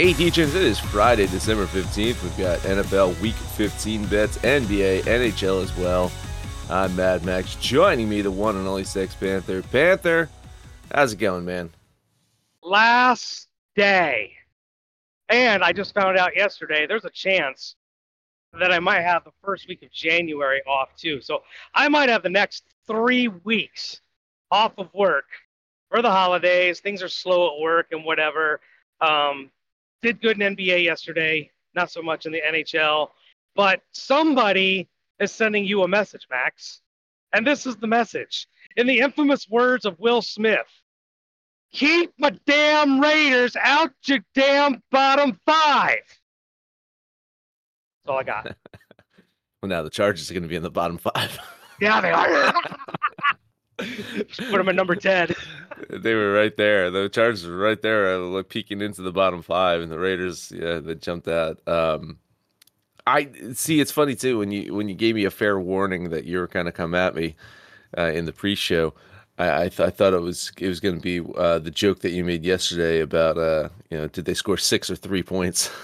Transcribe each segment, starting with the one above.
Hey, teachers, it is Friday, December 15th. We've got NFL Week 15 bets, NBA, NHL as well. I'm Mad Max. Joining me, the one and only Sex Panther. Panther, how's it going, man? Last day. And I just found out yesterday there's a chance that I might have the first week of January off too. So I might have the next three weeks off of work for the holidays. Things are slow at work and whatever. Um, did good in NBA yesterday, not so much in the NHL. But somebody is sending you a message, Max. And this is the message. In the infamous words of Will Smith, keep my damn Raiders out your damn bottom five. That's all I got. well, now the Chargers are going to be in the bottom five. yeah, they are. Put them at number 10. they were right there. The Chargers were right there, uh, like peeking into the bottom five, and the Raiders, yeah, they jumped out. Um, I see. It's funny too when you when you gave me a fair warning that you were kind of come at me uh, in the pre-show. I I, th- I, thought it was it was going to be uh, the joke that you made yesterday about uh, you know did they score six or three points?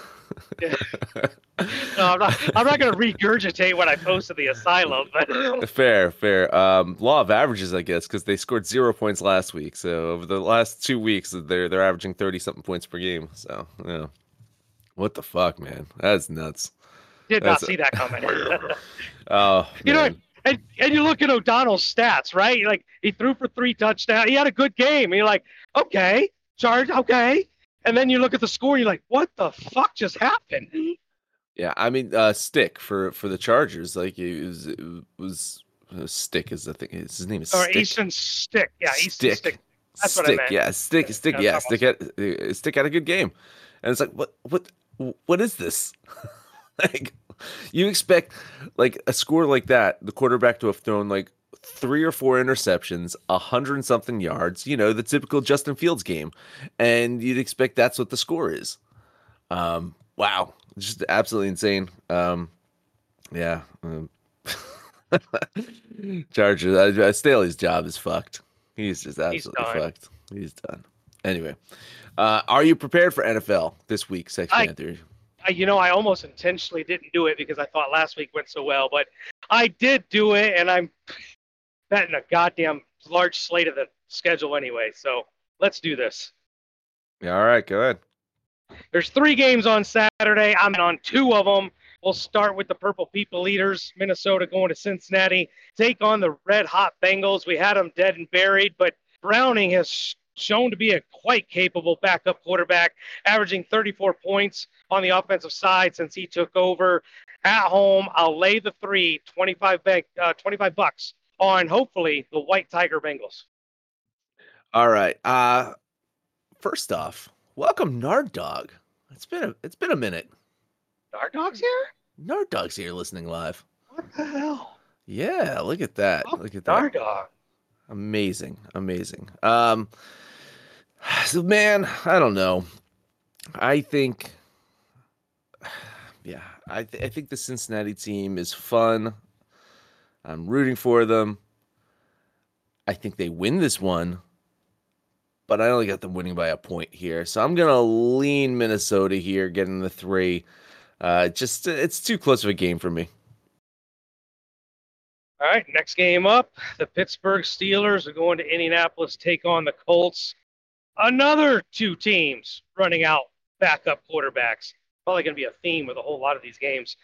no, I'm not. I'm not going to regurgitate what I posted the asylum. But fair, fair. Um, law of averages, I guess, because they scored zero points last week. So over the last two weeks, they're they're averaging thirty something points per game. So yeah, what the fuck, man? That's nuts. Did That's not see that coming. oh, you know, and, and you look at O'Connell's stats, right? Like he threw for three touchdowns. He had a good game. And you're like, okay, charge, okay. And then you look at the score, you're like, what the fuck just happened? Yeah, I mean, uh, Stick for for the Chargers, like it was, it was uh, Stick is the thing. His name is or Stick. Easton Stick. Yeah, Easton Stick. Stick. That's Stick, what I meant. Yeah, Stick, Stick, yeah, Stick had uh, Stick had a good game, and it's like, what, what, what is this? like, you expect like a score like that, the quarterback to have thrown like three or four interceptions, a hundred something yards, you know, the typical Justin Fields game. And you'd expect that's what the score is. Um, wow. Just absolutely insane. Um, yeah. Um, Chargers, uh, Staley's job is fucked. He's just absolutely He's fucked. He's done. Anyway, uh, are you prepared for NFL this week, Sex I- Panther? I, you know, I almost intentionally didn't do it because I thought last week went so well, but I did do it, and I'm betting a goddamn large slate of the schedule anyway. So let's do this. Yeah, all right, go ahead. There's three games on Saturday. I'm in on two of them. We'll start with the Purple People Eaters, Minnesota going to Cincinnati, take on the Red Hot Bengals. We had them dead and buried, but Browning has shown to be a quite capable backup quarterback, averaging 34 points on the offensive side since he took over. At home, I'll lay the three, 25, bank, uh, 25 bucks on hopefully the White Tiger Bengals. All right. Uh first off, welcome Nard Dog. It's been a it's been a minute. Nard Dog's here? Nard Dog's here listening live. What the hell? Yeah, look at that. Oh, look at that. Nard Dog. Amazing. Amazing. Um so man, I don't know. I think yeah, I th- I think the Cincinnati team is fun. I'm rooting for them. I think they win this one, but I only got them winning by a point here. So I'm gonna lean Minnesota here, getting the three. Uh, just it's too close of a game for me. All right, next game up, the Pittsburgh Steelers are going to Indianapolis take on the Colts. Another two teams running out backup quarterbacks. Probably going to be a theme with a whole lot of these games.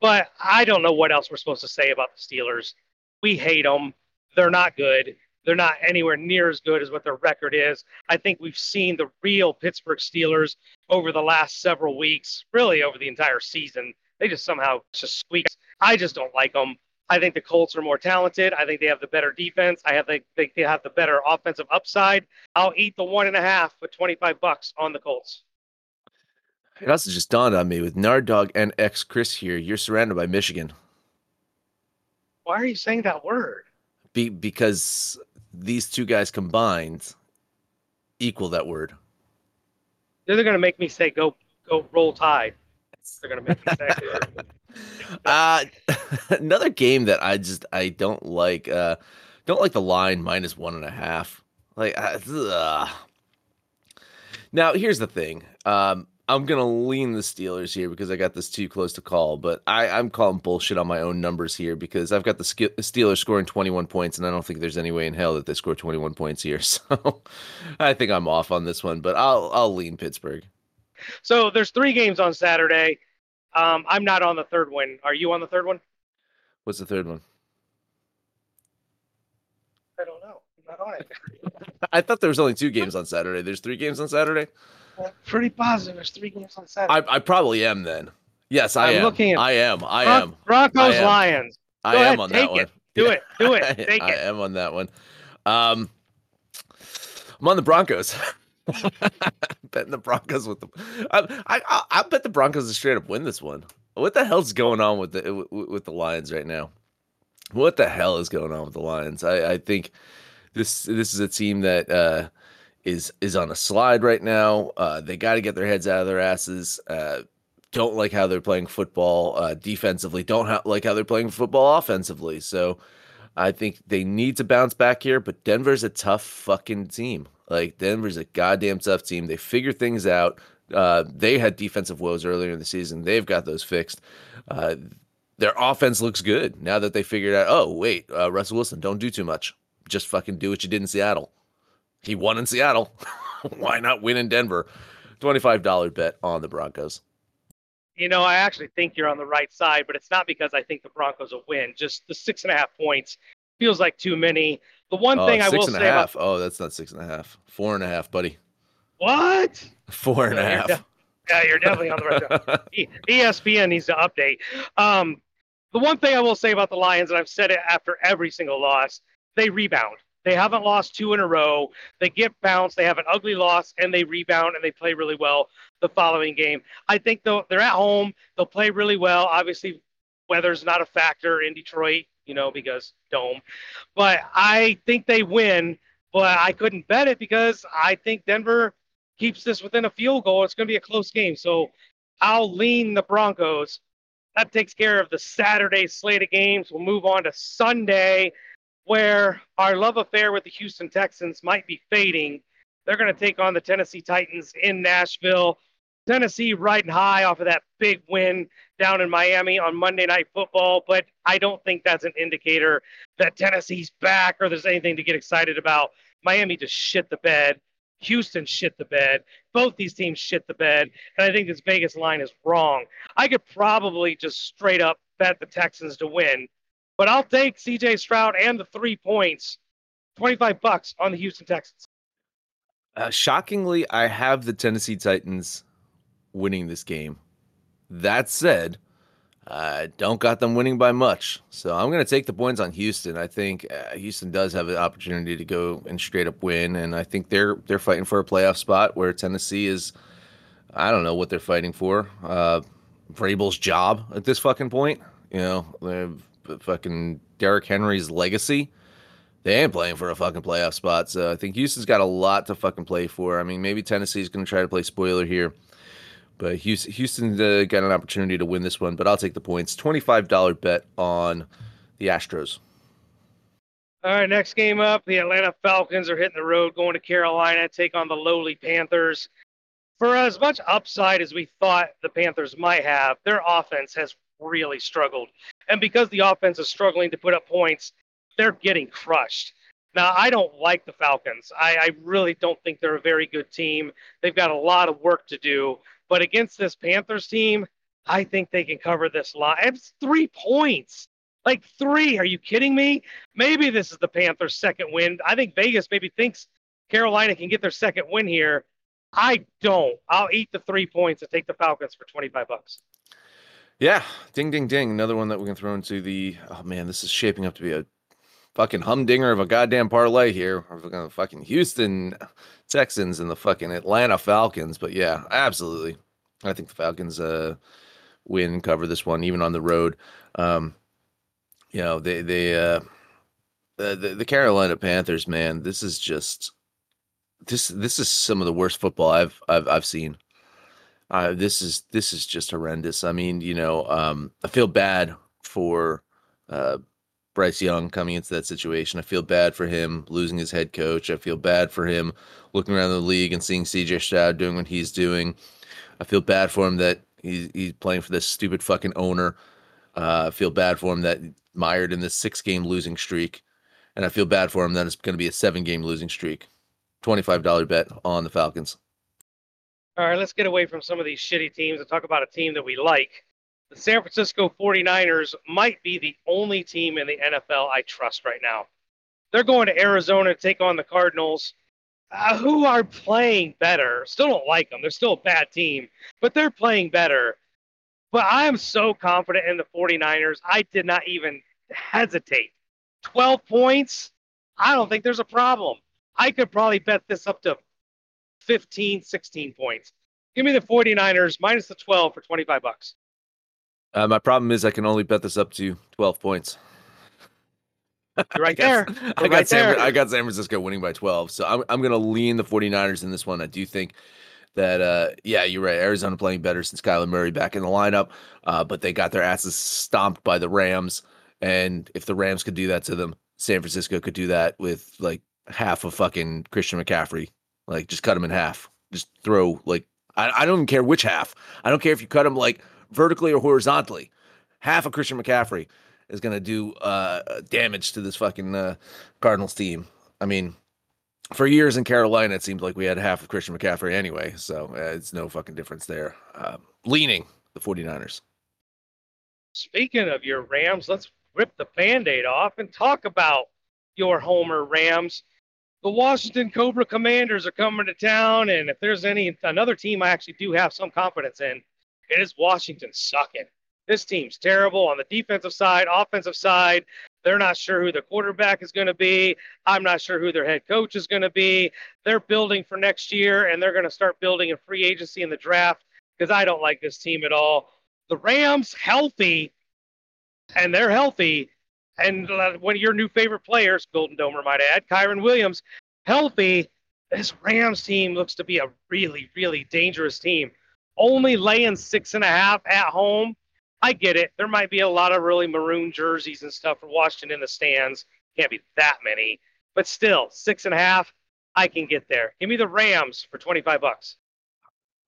But I don't know what else we're supposed to say about the Steelers. We hate them. They're not good. They're not anywhere near as good as what their record is. I think we've seen the real Pittsburgh Steelers over the last several weeks, really over the entire season. They just somehow just squeak. I just don't like them. I think the Colts are more talented. I think they have the better defense. I have, think they have the better offensive upside. I'll eat the one and a half for 25 bucks on the Colts. It also just dawned on me with Nard Dog and X Chris here. You're surrounded by Michigan. Why are you saying that word? Be, because these two guys combined equal that word. They're going to make me say go go roll tide. They're going to make me say. uh, another game that I just I don't like. Uh, don't like the line minus one and a half. Like, uh, now here's the thing. Um, I'm gonna lean the Steelers here because I got this too close to call, but I, I'm calling bullshit on my own numbers here because I've got the Steelers scoring 21 points, and I don't think there's any way in hell that they score 21 points here. So I think I'm off on this one, but I'll I'll lean Pittsburgh. So there's three games on Saturday. Um, I'm not on the third one. Are you on the third one? What's the third one? I don't know. I'm not on it. I thought there was only two games on Saturday. There's three games on Saturday. Pretty positive there's three games on Saturday. I, I probably am then. Yes, I I'm am. looking at I am. I am. Broncos I am. Lions. I Go am ahead, on that one. it. Do it. Do it. I, Take I it. am on that one. Um, I'm on the Broncos. betting the Broncos with the. I, I I bet the Broncos to straight up win this one. What the hell's going on with the with the Lions right now? What the hell is going on with the Lions? I, I think this this is a team that uh, is is on a slide right now. Uh, they got to get their heads out of their asses. Uh, don't like how they're playing football uh, defensively. Don't ha- like how they're playing football offensively. So I think they need to bounce back here. But Denver's a tough fucking team. Like Denver's a goddamn tough team. They figure things out. Uh, they had defensive woes earlier in the season. They've got those fixed. Uh, their offense looks good now that they figured out. Oh wait, uh, Russell Wilson, don't do too much. Just fucking do what you did in Seattle. He won in Seattle. Why not win in Denver? Twenty-five dollar bet on the Broncos. You know, I actually think you're on the right side, but it's not because I think the Broncos will win. Just the six and a half points feels like too many. The one Oh, thing I will and a say half. about Oh, that's not six and a half. Four and a half, buddy. what? Four and a Yeah, you're half. de- Yeah, you're definitely on the right. E- ESPN needs to update. Um, the one thing I will say about the Lions, and I've said it after every single loss, they rebound. They haven't lost two in a row. They get bounced. They have an ugly loss, and they rebound and they play really well the following game. I think they'll, they're at home. They'll play really well. Obviously, weather's not a factor in Detroit, you know, because dome. But I think they win. But I couldn't bet it because I think Denver keeps this within a field goal. It's going to be a close game. So I'll lean the Broncos. That takes care of the Saturday slate of games. We'll move on to Sunday, where our love affair with the Houston Texans might be fading. They're going to take on the Tennessee Titans in Nashville. Tennessee riding high off of that big win down in Miami on Monday Night Football, but I don't think that's an indicator that Tennessee's back or there's anything to get excited about. Miami just shit the bed. Houston shit the bed. Both these teams shit the bed. And I think this Vegas line is wrong. I could probably just straight up bet the Texans to win, but I'll take CJ Stroud and the three points, 25 bucks on the Houston Texans. Uh, shockingly, I have the Tennessee Titans winning this game. That said, I don't got them winning by much. So I'm going to take the points on Houston. I think uh, Houston does have an opportunity to go and straight up win, and I think they're they're fighting for a playoff spot where Tennessee is. I don't know what they're fighting for. Uh, Vrabel's job at this fucking point. You know, fucking Derrick Henry's legacy. They ain't playing for a fucking playoff spot. So I think Houston's got a lot to fucking play for. I mean, maybe Tennessee's going to try to play spoiler here. But Houston, uh, got an opportunity to win this one, but I'll take the points. $25 bet on the Astros. All right, next game up, the Atlanta Falcons are hitting the road, going to Carolina, take on the lowly Panthers. For as much upside as we thought the Panthers might have, their offense has really struggled. And because the offense is struggling to put up points, they're getting crushed. Now, I don't like the Falcons. I, I really don't think they're a very good team. They've got a lot of work to do. But against this Panthers team, I think they can cover this line. It's three points. Like three. Are you kidding me? Maybe this is the Panthers' second win. I think Vegas maybe thinks Carolina can get their second win here. I don't. I'll eat the three points and take the Falcons for 25 bucks. Yeah. Ding, ding, ding. Another one that we can throw into the. Oh, man, this is shaping up to be a fucking humdinger of a goddamn parlay here. We're fucking Houston Texans and the fucking Atlanta Falcons. But yeah, absolutely. I think the Falcons uh win cover this one even on the road. Um you know, they they uh the, the Carolina Panthers, man, this is just this this is some of the worst football I've I've I've seen. Uh, this is this is just horrendous. I mean, you know, um, I feel bad for uh, Bryce Young coming into that situation. I feel bad for him losing his head coach. I feel bad for him looking around the league and seeing CJ Stroud doing what he's doing. I feel bad for him that he's he's playing for this stupid fucking owner. Uh, I feel bad for him that mired in this six game losing streak. And I feel bad for him that it's going to be a seven game losing streak. $25 bet on the Falcons. All right, let's get away from some of these shitty teams and talk about a team that we like the San Francisco 49ers might be the only team in the NFL I trust right now. They're going to Arizona to take on the Cardinals, uh, who are playing better. Still don't like them. They're still a bad team, but they're playing better. But I am so confident in the 49ers, I did not even hesitate. 12 points? I don't think there's a problem. I could probably bet this up to 15, 16 points. Give me the 49ers minus the 12 for 25 bucks. Uh, my problem is I can only bet this up to 12 points. You're right there. You're I got right San, there. I got San Francisco winning by 12. So I'm I'm going to lean the 49ers in this one. I do think that uh yeah, you're right. Arizona playing better since Kyler Murray back in the lineup. Uh, but they got their asses stomped by the Rams. And if the Rams could do that to them, San Francisco could do that with like half of fucking Christian McCaffrey. Like just cut him in half. Just throw like I, I don't even care which half. I don't care if you cut him like vertically or horizontally. Half of Christian McCaffrey is going to do uh, damage to this fucking uh, Cardinals team. I mean, for years in Carolina, it seemed like we had half of Christian McCaffrey anyway, so uh, it's no fucking difference there. Uh, leaning the 49ers. Speaking of your Rams, let's rip the band aid off and talk about your Homer Rams. The Washington Cobra Commanders are coming to town, and if there's any another team I actually do have some confidence in, it is Washington sucking. This team's terrible on the defensive side, offensive side. They're not sure who their quarterback is going to be. I'm not sure who their head coach is going to be. They're building for next year, and they're going to start building a free agency in the draft because I don't like this team at all. The Rams healthy, and they're healthy. And one of your new favorite players, Golden Domer might add, Kyren Williams, healthy. This Rams team looks to be a really, really dangerous team only laying six and a half at home. I get it. There might be a lot of really maroon jerseys and stuff for Washington in the stands. Can't be that many, but still, six and a half. I can get there. Give me the Rams for twenty five bucks.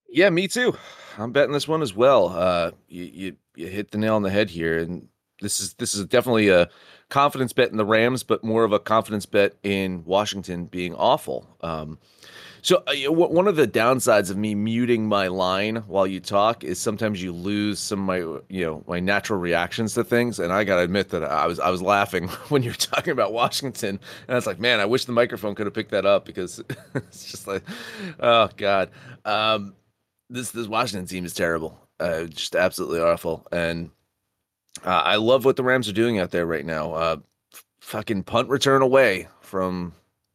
Yeah, me too. I'm betting this one as well. Uh, you, you you hit the nail on the head here, and this is this is definitely a confidence bet in the Rams, but more of a confidence bet in Washington being awful. Um, so uh, one of the downsides of me muting my line while you talk is sometimes you lose some of my you know my natural reactions to things, and I gotta admit that I was I was laughing when you were talking about Washington, and I was like, man, I wish the microphone could have picked that up because it's just like, oh god, um, this this Washington team is terrible, uh, just absolutely awful, and Uh, I love what the Rams are doing out there right now. Uh, f- fucking punt return away from,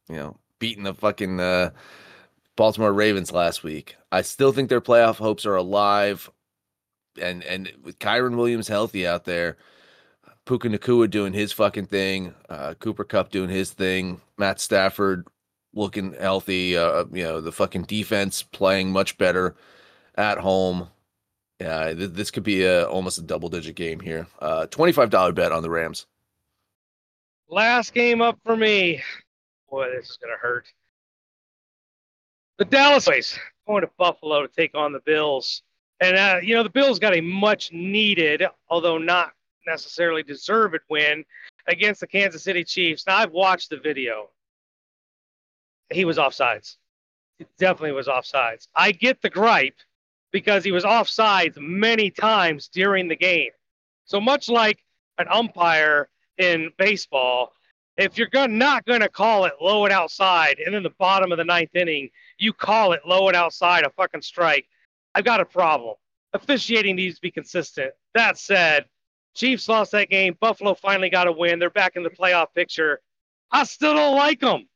you know, beating the fucking uh, Baltimore Ravens last week. I still think their playoff hopes are alive. And and with Kyren Williams healthy out there, Puka Nacua doing his fucking thing, uh, Cooper Kupp doing his thing, Matt Stafford looking healthy, uh, you know, the fucking defense playing much better at home. Yeah, th- this could be a almost a double digit game here. Uh, $25 bet on the Rams. Last game up for me. Boy, this is gonna hurt. The Dallas Boys going to Buffalo to take on the Bills, and uh, you know the Bills got a much needed, although not necessarily deserved win against the Kansas City Chiefs. Now I've watched the video. He was offsides. It definitely was offsides. I get the gripe because he was offsides many times during the game. So much like an umpire in baseball, if you're not going to call it low and outside, and in the bottom of the ninth inning, you call it low and outside a fucking strike, I've got a problem. Officiating needs to be consistent. That said, Chiefs lost that game. Buffalo finally got a win. They're back in the playoff picture. I still don't like them.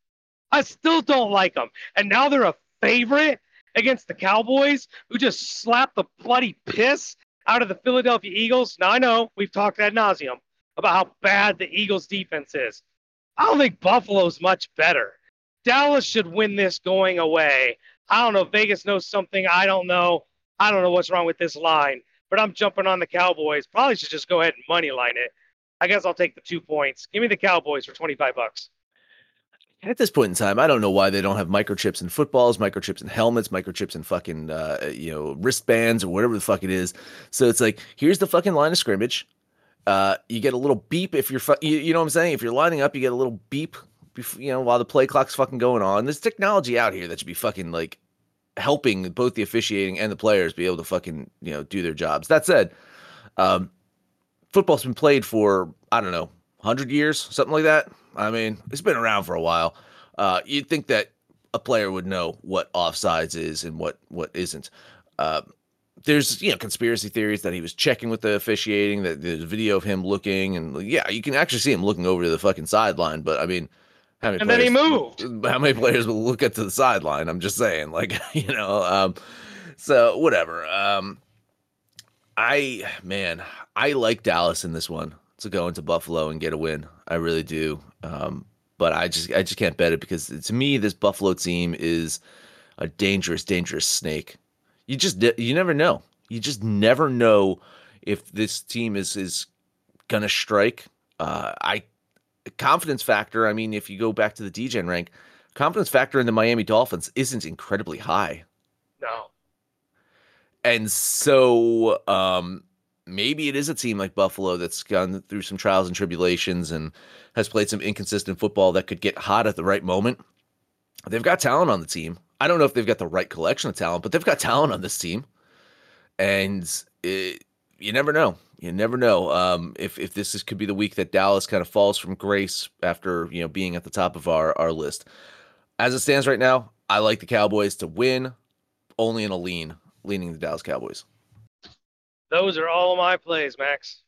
I still don't like them. And now they're a favorite against the Cowboys, who just slapped the bloody piss out of the Philadelphia Eagles. Now I know we've talked ad nauseum about how bad the Eagles defense is. I don't think Buffalo's much better. Dallas should win this going away. I don't know. Vegas knows something I don't know. I don't know what's wrong with this line, but I'm jumping on the Cowboys. Probably should just go ahead and money line it. I guess I'll take the two points. Give me the Cowboys for 25 bucks. At this point in time, I don't know why they don't have microchips in footballs, microchips in helmets, microchips in fucking uh, you know wristbands or whatever the fuck it is. So it's like here's the fucking line of scrimmage. Uh, you get a little beep if you're, fu- you, you know what I'm saying? If you're lining up, you get a little beep, you know, while the play clock's fucking going on. There's technology out here that should be fucking like helping both the officiating and the players be able to fucking you know do their jobs. That said, um, football's been played for I don't know, hundred years, something like that. I mean, it's been around for a while. Uh, you'd think that a player would know what offsides is and what what isn't. Uh, there's you know conspiracy theories that he was checking with the officiating. That there's video of him looking, and yeah, you can actually see him looking over to the fucking sideline. But I mean, how many And then he players- moved. How many players will look at to the sideline? I'm just saying, like you know. Um, so whatever. Um, I man, I like Dallas in this one to go into Buffalo and get a win. I really do. Um, but I just I just can't bet it because to me this Buffalo team is a dangerous, dangerous snake. You just you never know. You just never know if this team is is gonna strike. Uh, I confidence factor. I mean, if you go back to the DGen rank, confidence factor in the Miami Dolphins isn't incredibly high. No. And so um, maybe it is a team like Buffalo that's gone through some trials and tribulations and has played some inconsistent football that could get hot at the right moment. They've got talent on the team. I don't know if they've got the right collection of talent, but they've got talent on this team. And it, you never know. You never know um, if if this is, could be the week that Dallas kind of falls from grace after you know being at the top of our our list. As it stands right now, I like the Cowboys to win, only in a lean, leaning the Dallas Cowboys. Those are all my plays, Max.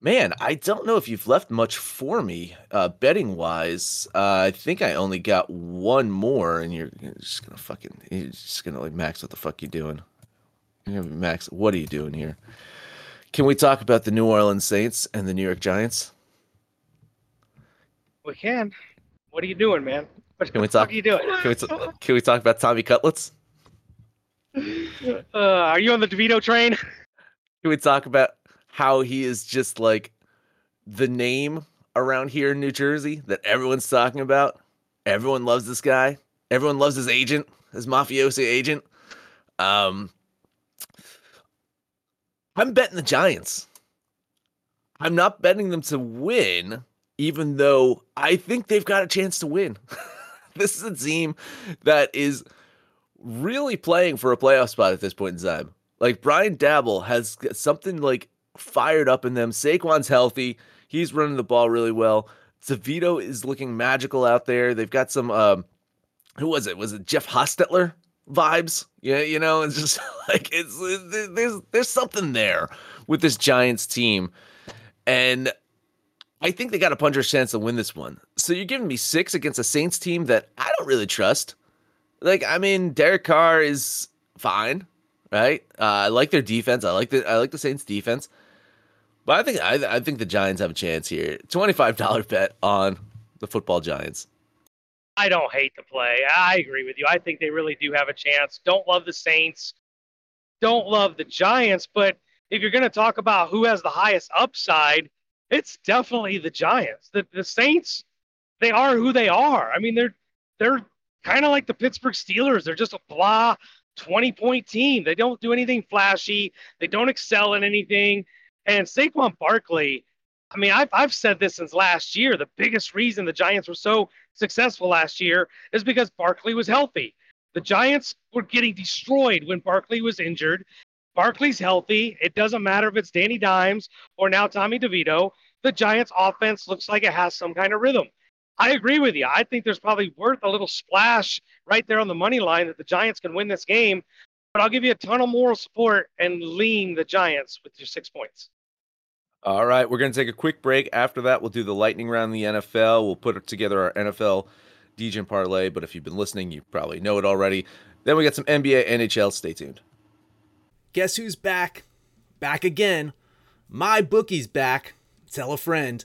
Man, I don't know if you've left much for me uh, betting wise. Uh, I think I only got one more, and you're, you're just gonna fucking, you're just gonna like Max. What the fuck you doing? You're gonna be, Max, what are you doing here? Can we talk about the New Orleans Saints and the New York Giants? We can. What are you doing, man? What Can we talk? are you doing? Can we, t- can we talk about Tommy Cutlets? Uh, are you on the DeVito train? Can we talk about how he is just like the name around here in New Jersey that everyone's talking about? Everyone loves this guy. Everyone loves his agent, his mafiosi agent. Um, I'm betting the Giants. I'm not betting them to win, even though I think they've got a chance to win. this is a team that is really playing for a playoff spot at this point in time. Like Brian Daboll has something like fired up in them. Saquon's healthy. He's running the ball really well. DeVito is looking magical out there. They've got some um who was it? Was it Jeff Hostetler vibes? Yeah, you know, it's just like it's, there's there's something there with this Giants team. And I think they got a puncher's chance to win this one. So you're giving me six against a Saints team that I don't really trust. Like, I mean, Derek Carr is fine, right? Uh, I like their defense. I like the I like the Saints defense. But I think I, I think the Giants have a chance here. Twenty five dollar bet on the football Giants. I don't hate the play. I agree with you. I think they really do have a chance. Don't love the Saints. Don't love the Giants. But if you're going to talk about who has the highest upside, it's definitely the Giants. The the Saints, they are who they are. I mean, they're they're kind of like the Pittsburgh Steelers. They're just a blah 20 point team. They don't do anything flashy. They don't excel in anything. And Saquon Barkley, I mean, I've, I've said this since last year. The biggest reason the Giants were so successful last year is because Barkley was healthy. The Giants were getting destroyed when Barkley was injured. Barkley's healthy. It doesn't matter if it's Danny Dimes or now Tommy DeVito. The Giants' offense looks like it has some kind of rhythm. I agree with you. I think there's probably worth a little splash right there on the money line that the Giants can win this game. But I'll give you a ton of moral support and lean the Giants with your six points. All right, we're going to take a quick break. After that, we'll do the lightning round in the NFL. We'll put together our NFL DJ parlay. But if you've been listening, you probably know it already. Then we got some NBA, NHL. Stay tuned. Guess who's back? Back again. MyBookie's back. Tell a friend.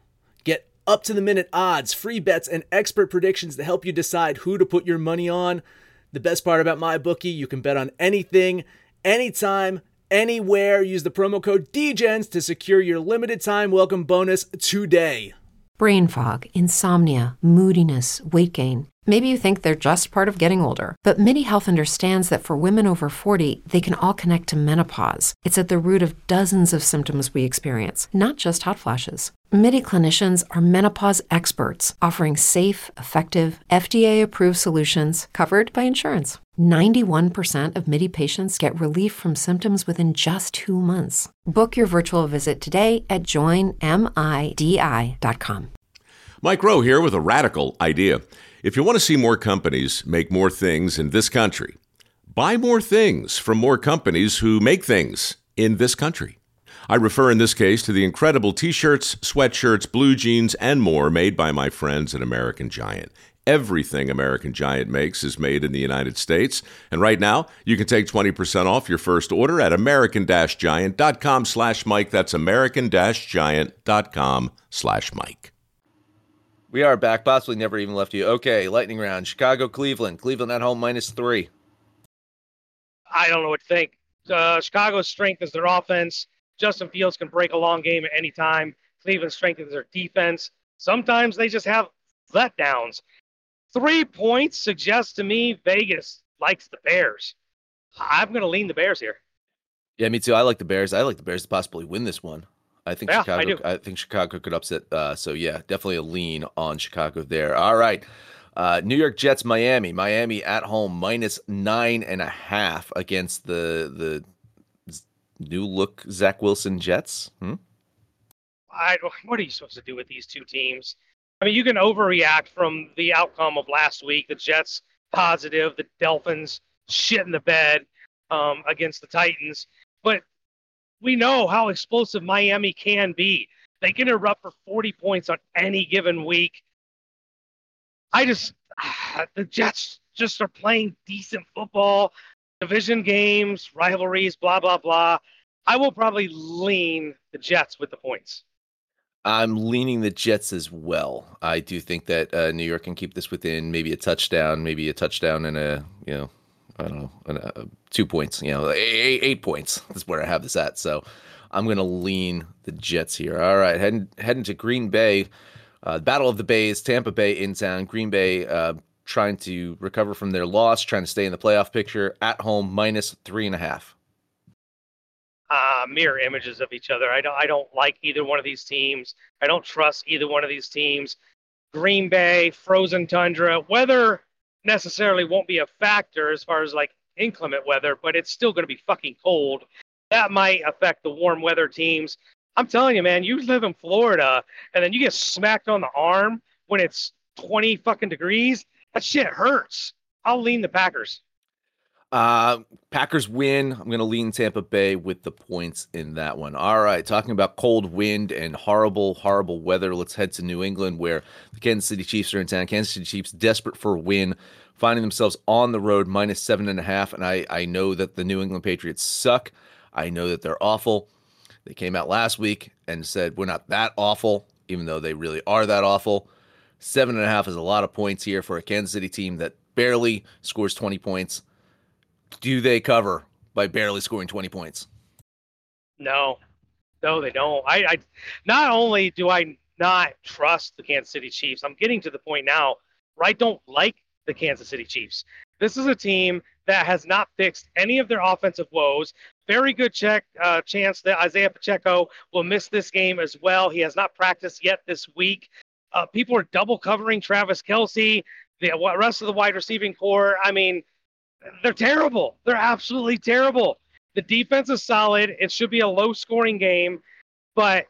Up to the minute odds, free bets, and expert predictions to help you decide who to put your money on. The best part about MyBookie, you can bet on anything, anytime, anywhere. Use the promo code DGENS to secure your limited time welcome bonus today. Brain fog, insomnia, moodiness, weight gain. Maybe you think they're just part of getting older, but MIDI Health understands that for women over 40, they can all connect to menopause. It's at the root of dozens of symptoms we experience, not just hot flashes. MIDI clinicians are menopause experts offering safe, effective, FDA approved solutions covered by insurance. 91% of MIDI patients get relief from symptoms within just two months. Book your virtual visit today at joinmidi.com. Mike Rowe here with a radical idea. If you want to see more companies make more things in this country, buy more things from more companies who make things in this country. I refer in this case to the incredible t shirts, sweatshirts, blue jeans, and more made by my friends at American Giant. Everything American Giant makes is made in the United States. And right now, you can take 20% off your first order at american-giant.com slash Mike. That's american-giant.com slash Mike. We are back. Possibly never even left you. Okay, lightning round. Chicago, Cleveland. Cleveland at home minus three. I don't know what to think. Uh, Chicago's strength is their offense. Justin Fields can break a long game at any time. Cleveland strengthens their defense. Sometimes they just have letdowns. Three points suggests to me Vegas likes the Bears. I'm going to lean the Bears here. Yeah, me too. I like the Bears. I like the Bears to possibly win this one. I think Yeah, I Chicago. do. I, think Chicago could upset. Uh, so yeah, definitely a lean on Chicago there. All right, uh, New York Jets, Miami. Miami at home minus nine and a half against the the new look Zach Wilson Jets. Hmm? I, what are you supposed to do with these two teams? I mean, you can overreact from the outcome of last week. The Jets positive, the Dolphins shit in the bed um, against the Titans, but we know how explosive Miami can be. They can erupt for 40 points on any given week. I just, the Jets just are playing decent football, division games, rivalries, blah, blah, blah. I will probably lean the Jets with the points. I'm leaning the Jets as well. I do think that uh, New York can keep this within maybe a touchdown, maybe a touchdown and a you know I don't know a, two points. You know, eight, eight points. That's where I have this at. So I'm going to lean the Jets here. All right, heading heading to Green Bay. Uh, Battle of the Bays, Tampa Bay in town. Green Bay uh, trying to recover from their loss, trying to stay in the playoff picture at home, minus three and a half. Uh, mirror images of each other. I don't. I don't like either one of these teams. I don't trust either one of these teams. Green Bay, frozen tundra. Weather necessarily won't be a factor as far as like inclement weather, but it's still going to be fucking cold. That might affect the warm weather teams. I'm telling you, man, you live in Florida and then you get smacked on the arm when it's 20 fucking degrees. That shit hurts. I'll lean the Packers. Uh, Packers win. I'm going to lean Tampa Bay with the points in that one. All right, talking about cold wind and horrible, horrible weather. Let's head to New England, where the Kansas City Chiefs are in town. Kansas City Chiefs desperate for a win, finding themselves on the road minus seven and a half. And I, I know that the New England Patriots suck. I know that they're awful. They came out last week and said we're not that awful, even though they really are that awful. Seven and a half is a lot of points here for a Kansas City team that barely scores 20 points. Do they cover by barely scoring 20 points? No, no, they don't. I, I not only do I not trust the Kansas City Chiefs, I'm getting to the point now where I don't like the Kansas City Chiefs. This is a team that has not fixed any of their offensive woes. Very good check uh, chance that Isaiah Pacheco will miss this game as well. He has not practiced yet this week. Uh, people are double covering Travis Kelce, the rest of the wide receiving core. I mean, they're terrible. They're absolutely terrible. The defense is solid. It should be a low scoring game, but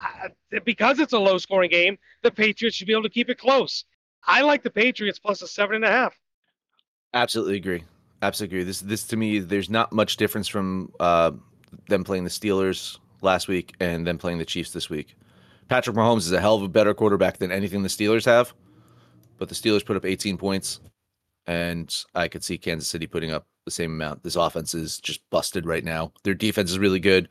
uh, because it's a low scoring game, the Patriots should be able to keep it close. I like the Patriots plus a seven and a half. Absolutely agree. Absolutely agree. This this to me, there's not much difference from uh, them playing the Steelers last week and them playing the Chiefs this week. Patrick Mahomes is a hell of a better quarterback than anything the Steelers have, but the Steelers put up 18 points, and I could see Kansas City putting up the same amount. This offense is just busted right now. Their defense is really good.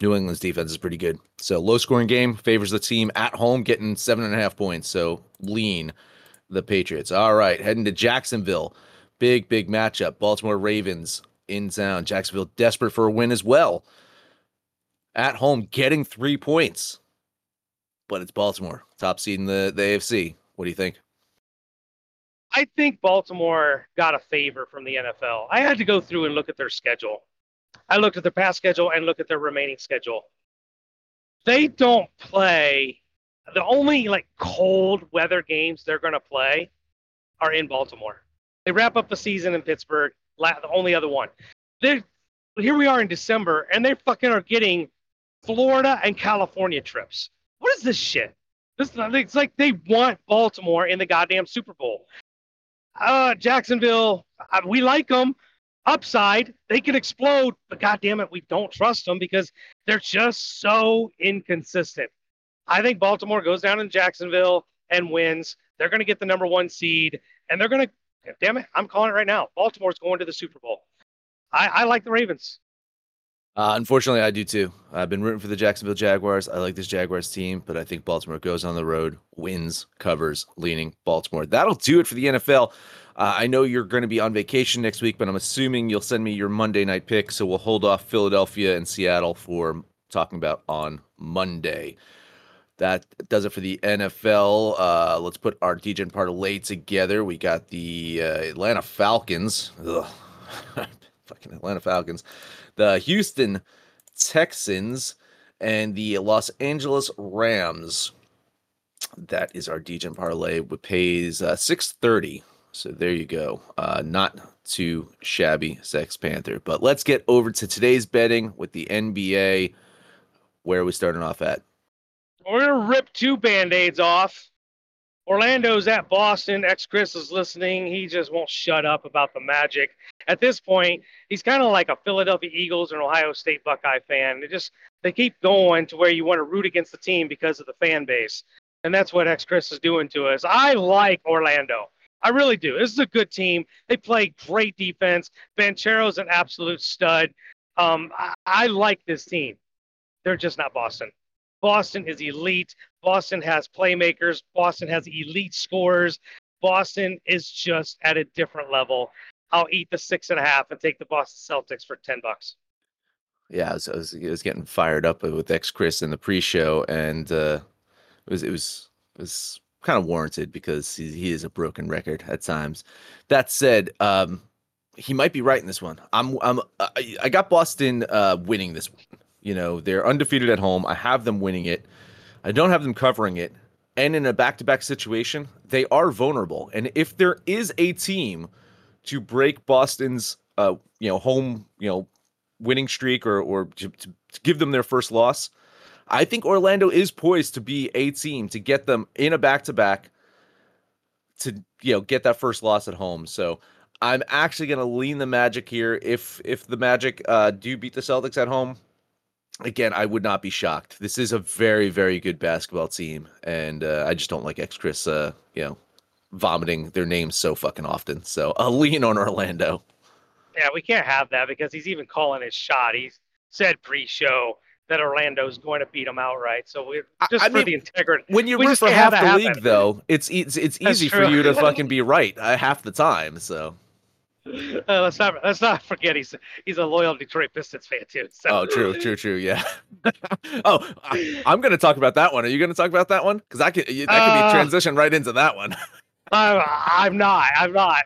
New England's defense is pretty good. So low scoring game favors the team at home, getting seven and a half points. So lean the Patriots. All right, heading to Jacksonville. Big, big matchup. Baltimore Ravens in town. Jacksonville desperate for a win as well. At home, getting three points. But it's Baltimore, top seed in the, the AFC. What do you think? I think Baltimore got a favor from the NFL. I had to go through and look at their schedule. I looked at their past schedule and look at their remaining schedule. They don't play the only like cold weather games they're going to play are in Baltimore. They wrap up the season in Pittsburgh. The only other one. They here we are in December, and they fucking are getting Florida and California trips. What is this shit? This it's like they want Baltimore in the goddamn Super Bowl. Uh, Jacksonville, we like them. Upside, they can explode, but goddamn it, we don't trust them because they're just so inconsistent. I think Baltimore goes down in Jacksonville and wins. They're going to get the number one seed, and they're going to damn it, I'm calling it right now. Baltimore's going to the Super Bowl. I, I like the Ravens. Uh, unfortunately, I do too. I've been rooting for the Jacksonville Jaguars. I like this Jaguars team, but I think Baltimore goes on the road, wins, covers, leaning Baltimore. That'll do it for the NFL. Uh, I know you're going to be on vacation next week, but I'm assuming you'll send me your Monday night pick. So we'll hold off Philadelphia and Seattle for talking about on Monday. That does it for the NFL. Uh, let's put our DJ parlay together. We got the uh, Atlanta Falcons. Fucking Atlanta Falcons. The Houston Texans and the Los Angeles Rams. That is our DJ parlay. It pays uh, 630. So there you go. Uh, not too shabby, Sex Panther. But let's get over to today's betting with the NBA. Where are we starting off at? We're gonna rip two band-aids off. Orlando's at Boston. Ex Chris is listening. He just won't shut up about the Magic. At this point, he's kind of like a Philadelphia Eagles or an Ohio State Buckeye fan. They just they keep going to where you want to root against the team because of the fan base, and that's what Ex Chris is doing to us. I like Orlando. I really do. This is a good team. They play great defense. Banchero's an absolute stud. Um, I, I like this team. They're just not Boston. Boston is elite. Boston has playmakers. Boston has elite scorers. Boston is just at a different level. I'll eat the six and a half and take the Boston Celtics for 10 bucks. Yeah, I was, I was, I was getting fired up with X Chris in the pre-show, and uh, it was it was it was kind of warranted because he, he is a broken record at times. That said, um, he might be right in this one. I'm I'm I, I got Boston uh, winning this one. You know, they're undefeated at home. I have them winning it. I don't have them covering it. And in a back-to-back situation, they are vulnerable. And if there is a team to break Boston's uh, you know, home, you know, winning streak or or to, to give them their first loss, I think Orlando is poised to be a team to get them in a back-to-back to you know get that first loss at home. So I'm actually going to lean the Magic here. If if the Magic uh, do beat the Celtics at home, again, I would not be shocked. This is a very very good basketball team, and uh, I just don't like X Chris, uh, you know, vomiting their names so fucking often. So I'll lean on Orlando. Yeah, we can't have that because he's even calling his shot. He said pre-show that Orlando's going to beat him outright. So we're just I for mean, the integrity. When you root for half the league, happen. though, it's it's it's That's easy for you to fucking be right uh, half the time. So Uh, let's not let's not forget he's he's a loyal Detroit Pistons fan too. So. Oh, true, true, true. Yeah. oh, I, I'm going to talk about that one. Are you going to talk about that one? Because I could that could Uh, be transition right into that one. I'm, I'm not. I'm not.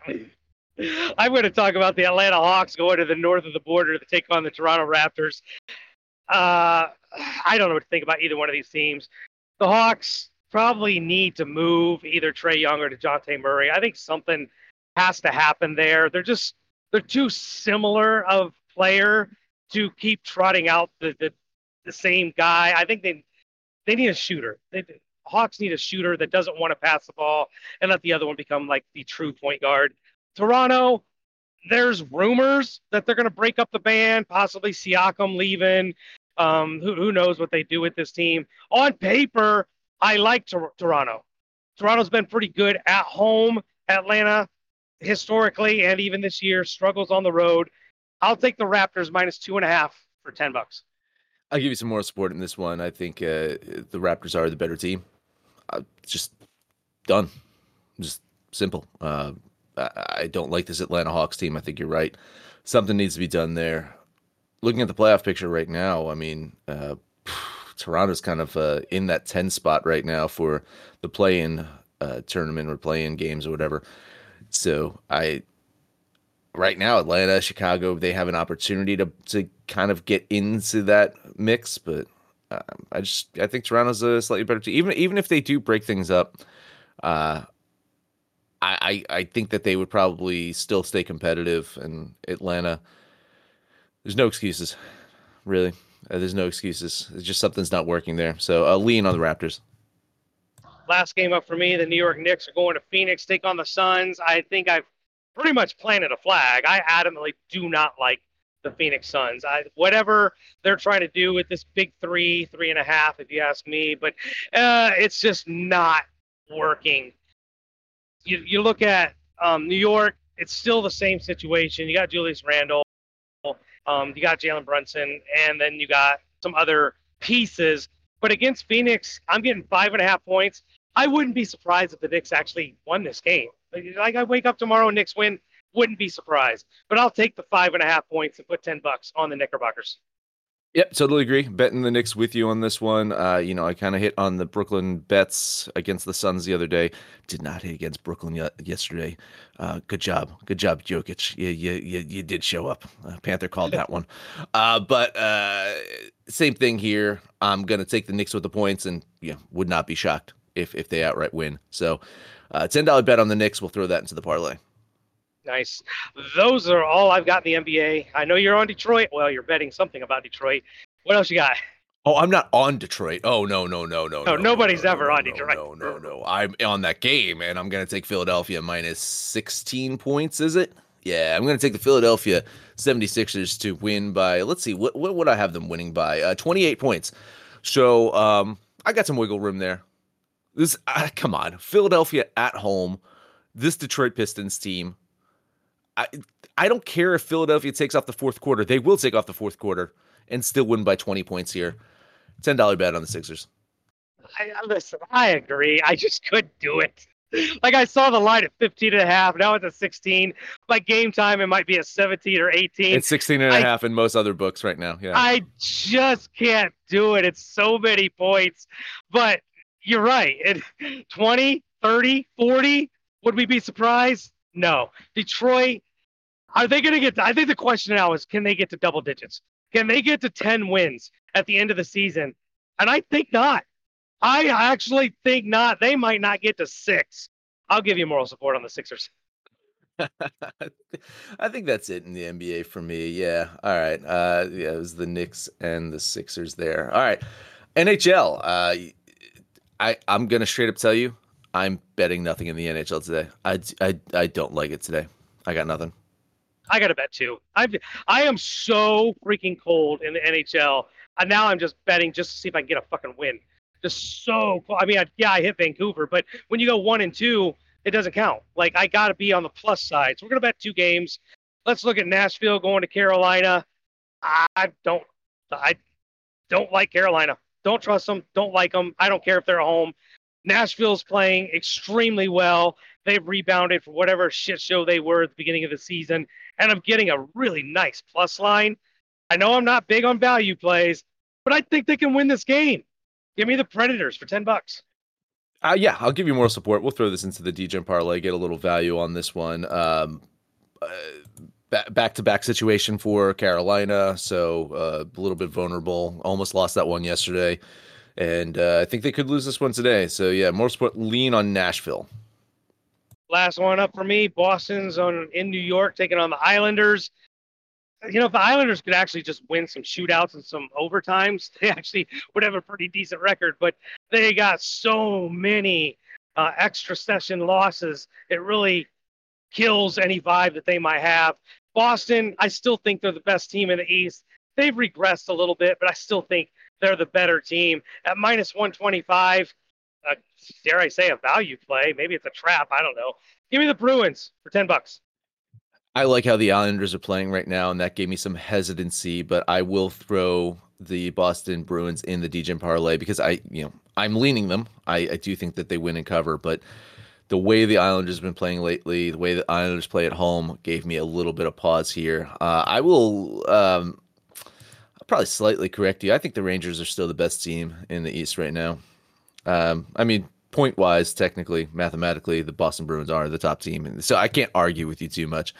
I'm going to talk about the Atlanta Hawks going to the north of the border to take on the Toronto Raptors. Uh, I don't know what to think about either one of these teams. The Hawks probably need to move either Trae Young or Dejounte Murray. I think something has to happen there. They're just they're too similar of player to keep trotting out the the, the same guy. I think they they need a shooter. They, Hawks need a shooter that doesn't want to pass the ball and let the other one become like the true point guard. Toronto, there's rumors that they're going to break up the band, possibly Siakam leaving. Um, who, who knows what they do with this team? On paper, I like Tor- Toronto. Toronto's been pretty good at home. Atlanta, historically and even this year, struggles on the road. I'll take the Raptors minus two and a half for ten bucks. I'll give you some more support in this one. I think uh, the Raptors are the better team. Uh, just done. Just simple. Uh, I, I don't like this Atlanta Hawks team. I think you're right. Something needs to be done there. Looking at the playoff picture right now, I mean, uh, Toronto's kind of uh, in that 10 spot right now for the play in uh, tournament or play in games or whatever. So I right now Atlanta, Chicago, they have an opportunity to to kind of get into that mix, but um, I just I think Toronto's a slightly better team. Even even if they do break things up, uh, I, I I think that they would probably still stay competitive. And Atlanta, there's no excuses, really. Uh, there's no excuses. It's just something's not working there. So I'll lean on the Raptors. Last game up for me, the New York Knicks are going to Phoenix, take on the Suns. I think I've pretty much planted a flag. I adamantly do not like the Phoenix Suns. I, whatever they're trying to do with this big three, three and a half, if you ask me, but uh, it's just not working. You, you look at um, New York, it's still the same situation. You got Julius Randle, um, you got Jalen Brunson, and then you got some other pieces. But against Phoenix, I'm getting five and a half points. I wouldn't be surprised if the Knicks actually won this game. Like I wake up tomorrow Knicks win, wouldn't be surprised. But I'll take the five and a half points and put ten bucks on the Knickerbockers. Yep, totally agree. Betting the Knicks with you on this one. Uh, you know, I kind of hit on the Brooklyn bets against the Suns the other day. Did not hit against Brooklyn yet yesterday. Uh, good job, good job, Jokic. You you you, you did show up. Uh, Panther called that one. Uh, but uh, same thing here. I'm gonna take the Knicks with the points, and yeah, would not be shocked if if they outright win. So, uh, ten dollar bet on the Knicks. We'll throw that into the parlay. Nice. Those are all I've got in the NBA. I know you're on Detroit. Well, you're betting something about Detroit. What else you got? Oh, I'm not on Detroit. Oh no, no, no, no. No, nobody's no, ever no, on no, Detroit. No, no, no. I'm on that game, and I'm gonna take Philadelphia minus 16 points. Is it? Yeah, I'm gonna take the Philadelphia 76ers to win by. Let's see, what what would I have them winning by? Uh, 28 points. So um, I got some wiggle room there. This, uh, come on, Philadelphia at home. This Detroit Pistons team. I I don't care if Philadelphia takes off the fourth quarter. They will take off the fourth quarter and still win by 20 points here. Ten dollar bet on the Sixers. I, listen, I agree. I just couldn't do it. Like I saw the line at 15 and a half. Now it's at 16. By game time, it might be a 17 or 18. It's 16 and a I, half in most other books right now. Yeah. I just can't do it. It's so many points. But you're right. It, 20, 30, 40. Would we be surprised? No. Detroit, are they going to get to, I think the question now is can they get to double digits? Can they get to 10 wins at the end of the season? And I think not. I actually think not. They might not get to six. I'll give you moral support on the Sixers. I think that's it in the NBA for me. Yeah. All right. Uh, yeah, it was the Knicks and the Sixers there. All right. NHL. Uh, I I'm gonna straight up tell you, I'm betting nothing in the NHL today. I, I, I don't like it today. I got nothing. I got to bet too. I I am so freaking cold in the NHL, and now I'm just betting just to see if I can get a fucking win just so cold. I mean, I, yeah, I hit Vancouver, but when you go one and two, it doesn't count. Like I got to be on the plus side. So we're gonna bet two games. Let's look at Nashville going to Carolina. I don't, I don't like Carolina. Don't trust them. Don't like them. I don't care if they're at home. Nashville's playing extremely well. They've rebounded from whatever shit show they were at the beginning of the season, and I'm getting a really nice plus line. I know I'm not big on value plays, but I think they can win this game. Give me the Predators for ten bucks. Uh, yeah, I'll give you more support. We'll throw this into the DJ parlay, get a little value on this one. Um, uh, back to back situation for Carolina, so uh, a little bit vulnerable. Almost lost that one yesterday, and uh, I think they could lose this one today. So yeah, more support. Lean on Nashville. Last one up for me. Boston's on in New York taking on the Islanders you know, if the Islanders could actually just win some shootouts and some overtimes, they actually would have a pretty decent record. But they got so many uh, extra session losses, it really kills any vibe that they might have. Boston, I still think they're the best team in the East. They've regressed a little bit, but I still think they're the better team. At minus 125, uh, dare I say a value play? Maybe it's a trap. I don't know. Give me the Bruins for 10 bucks. I like how the Islanders are playing right now, and that gave me some hesitancy. But I will throw the Boston Bruins in the DJ parlay because I, you know, I'm leaning them. I, I do think that they win and cover, but the way the Islanders have been playing lately, the way the Islanders play at home, gave me a little bit of pause here. Uh, I will um, I'll probably slightly correct you. I think the Rangers are still the best team in the East right now. Um, I mean, point wise, technically, mathematically, the Boston Bruins are the top team, and so I can't argue with you too much.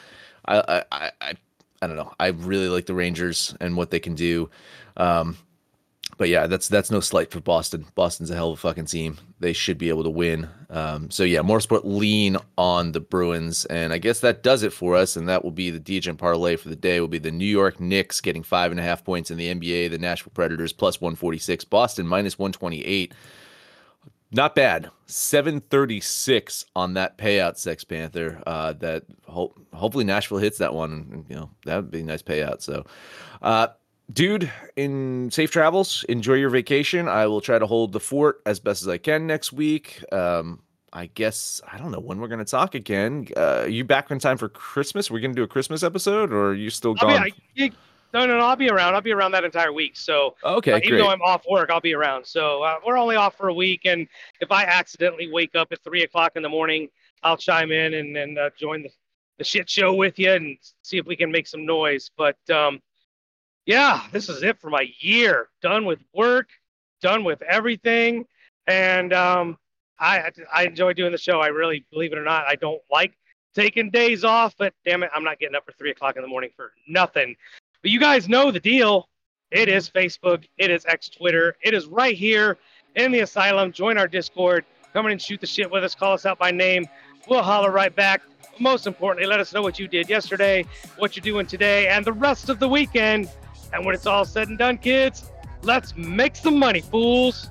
I, I, I, I don't know. I really like the Rangers and what they can do. Um, but yeah, that's that's no slight for Boston. Boston's a hell of a fucking team. They should be able to win. Um, so yeah, more sport lean on the Bruins, and I guess that does it for us. And that will be the DJ parlay for the day. Will be the New York Knicks getting five and a half points in the NBA, the Nashville Predators plus one forty six, Boston minus one twenty eight. Not bad. 736 on that payout, Sex Panther. Uh, that ho- hopefully Nashville hits that one. You know, that would be a nice payout. So, uh, dude, in safe travels. Enjoy your vacation. I will try to hold the fort as best as I can next week. Um, I guess I don't know when we're going to talk again. Uh, you back in time for Christmas? We're going to do a Christmas episode, or are you still gone? I mean, I, no, no, no. I'll be around. I'll be around that entire week. So okay, uh, even though I'm off work, I'll be around. So uh, we're only off for a week, and if I accidentally wake up at three o'clock in the morning, I'll chime in and and uh, join the, the shit show with you and see if we can make some noise. But um, yeah, this is it for my year. Done with work, done with everything, and um, I I enjoy doing the show. I really believe it or not, I don't like taking days off, but damn it, I'm not getting up for three o'clock in the morning for nothing. But you guys know the deal. It is Facebook, it is X Twitter, it is right here in the asylum. Join our Discord. Come in and shoot the shit with us. Call us out by name. We'll holler right back. Most importantly, let us know what you did yesterday, what you're doing today, and the rest of the weekend. And when it's all said and done, kids, let's make some money, fools.